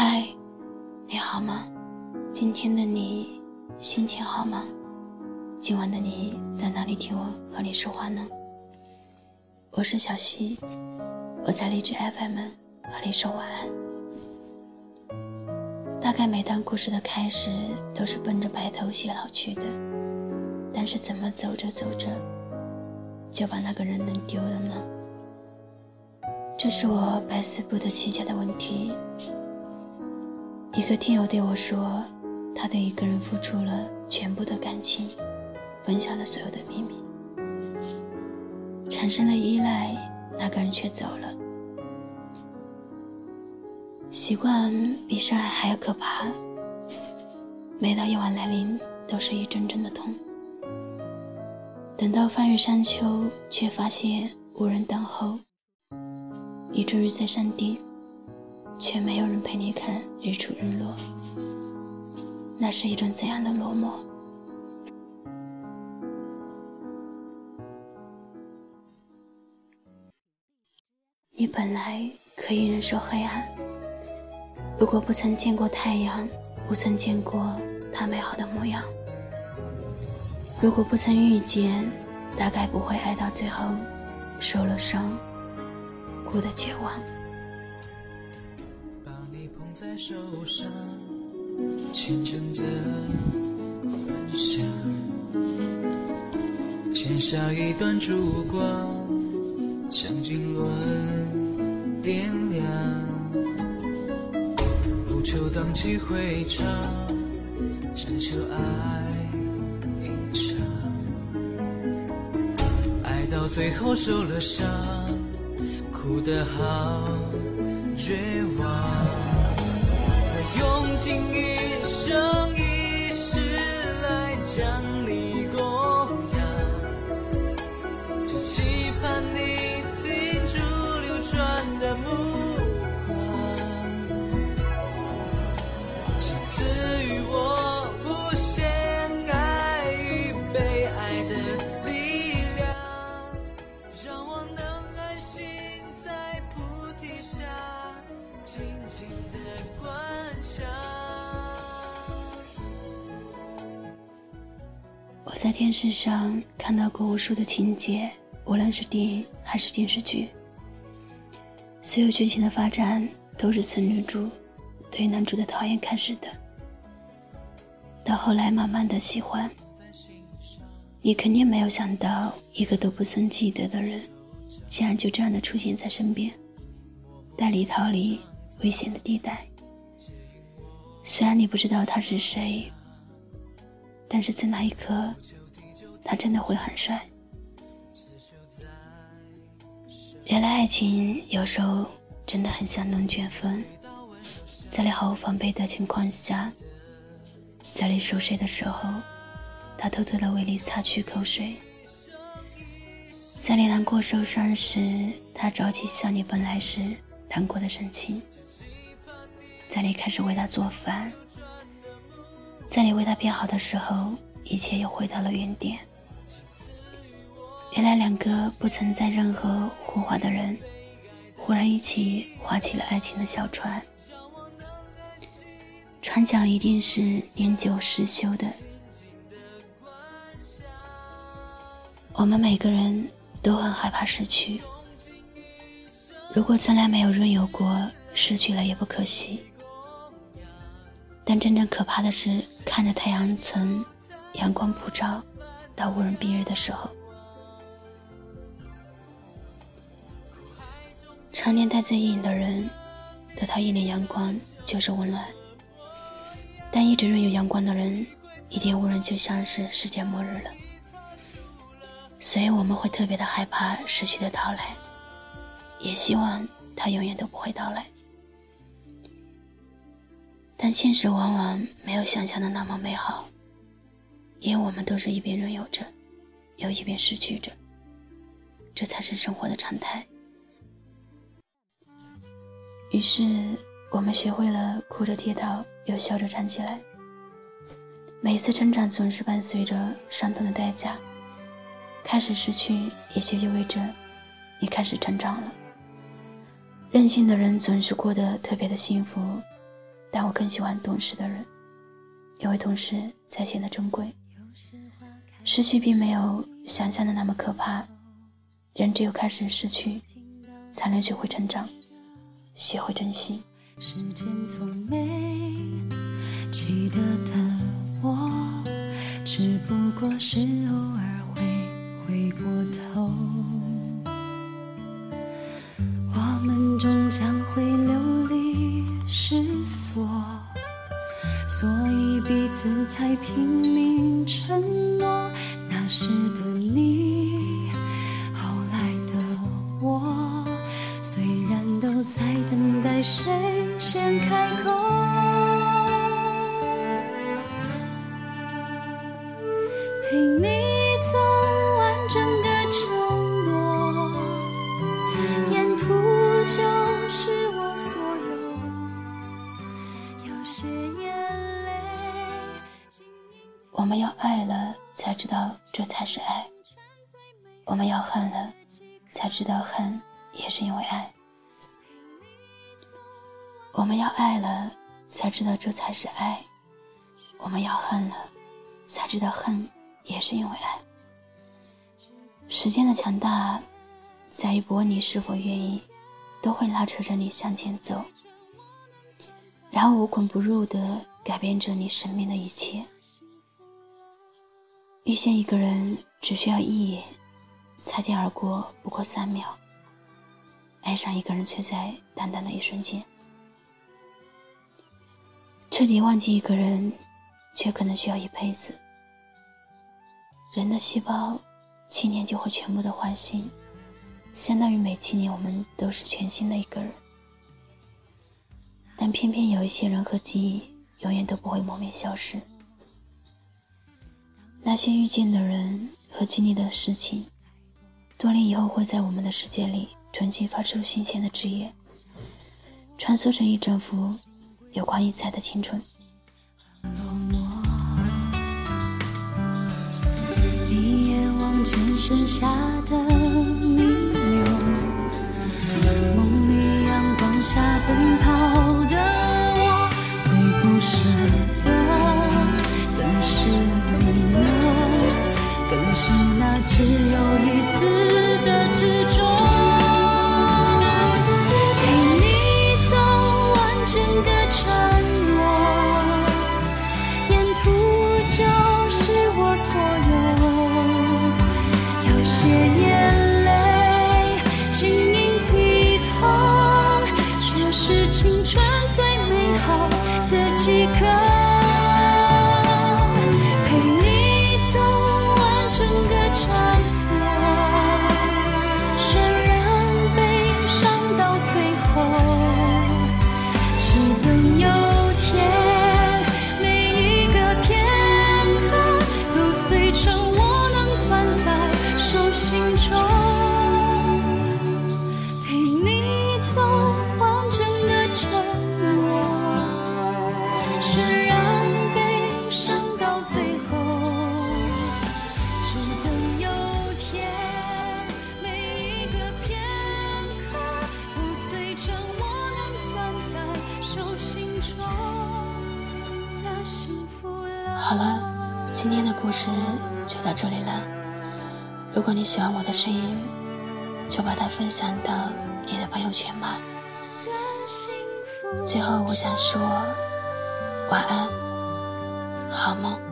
嗨，你好吗？今天的你心情好吗？今晚的你在哪里听我和你说话呢？我是小溪，我在荔枝 FM 和你说晚安。大概每段故事的开始都是奔着白头偕老去的，但是怎么走着走着就把那个人弄丢了呢？这是我百思不得其解的问题。一个听友对我说，他对一个人付出了全部的感情，分享了所有的秘密，产生了依赖，那个人却走了。习惯比深爱还要可怕。每到夜晚来临，都是一阵阵的痛。等到翻越山丘，却发现无人等候。你终于在山顶，却没有人陪你看日出日落。那是一种怎样的落寞？你本来可以忍受黑暗。如果不曾见过太阳，不曾见过它美好的模样；如果不曾遇见，大概不会爱到最后，受了伤，哭得绝望。在手上，虔诚的分享，剪下一段烛光，将经纶点亮。不求荡气回肠，只求爱一场，爱到最后受了伤，哭得好绝望。用尽一生一世来将你供养只期盼你停住流转的目光请赐予我无限爱与被爱的力量让我能安心在菩提下静静的在电视上看到过无数的情节，无论是电影还是电视剧，所有剧情的发展都是从女主对男主的讨厌开始的，到后来慢慢的喜欢。你肯定没有想到，一个都不曾记得的人，竟然就这样的出现在身边，带你逃离危险的地带。虽然你不知道他是谁。但是在那一刻，他真的会很帅。原来爱情有时候真的很像龙卷风，在你毫无防备的情况下，在你熟睡的时候，他偷偷的为你擦去口水；在你难过受伤时，他着急向你奔来时难过的神情；在你开始为他做饭。在你为他变好的时候，一切又回到了原点。原来两个不存在任何火花的人，忽然一起划起了爱情的小船。船桨一定是年久失修的。我们每个人都很害怕失去。如果从来没有拥有过，失去了也不可惜。但真正可怕的是，看着太阳从阳光普照到无人蔽日的时候，常年待在阴影的人，得到一点阳光就是温暖；但一直拥有阳光的人，一点无人就像是世界末日了。所以我们会特别的害怕失去的到来，也希望它永远都不会到来。但现实往往没有想象的那么美好，因为我们都是一边拥有着，又一边失去着，这才是生活的常态。于是，我们学会了哭着跌倒，又笑着站起来。每一次成长总是伴随着伤痛的代价，开始失去也就意味着你开始成长了。任性的人总是过得特别的幸福。但我更喜欢懂事的人，因为懂事才显得珍贵。失去并没有想象的那么可怕，人只有开始失去，才能学会成长，学会珍惜。时间从没记得的我，只不过是偶尔会回过头。我们终将会流离失才拼命承诺。那时的你，后来的我，虽然都在等待谁先开我们要爱了，才知道这才是爱；我们要恨了，才知道恨也是因为爱；我们要爱了，才知道这才是爱；我们要恨了，才知道恨也是因为爱。时间的强大，在于不问你是否愿意，都会拉扯着你向前走，然后无孔不入的改变着你生命的一切。遇见一个人只需要一眼，擦肩而过不过三秒。爱上一个人却在短短的一瞬间。彻底忘记一个人，却可能需要一辈子。人的细胞七年就会全部的换新，相当于每七年我们都是全新的一个人。但偏偏有一些人和记忆永远都不会磨灭消失。那些遇见的人和经历的事情，多年以后会在我们的世界里重新发出新鲜的枝叶，穿梭成一整幅有光溢彩的青春。一眼望见剩下的一颗今天的故事就到这里了。如果你喜欢我的声音，就把它分享到你的朋友圈吧。最后，我想说晚安，好梦。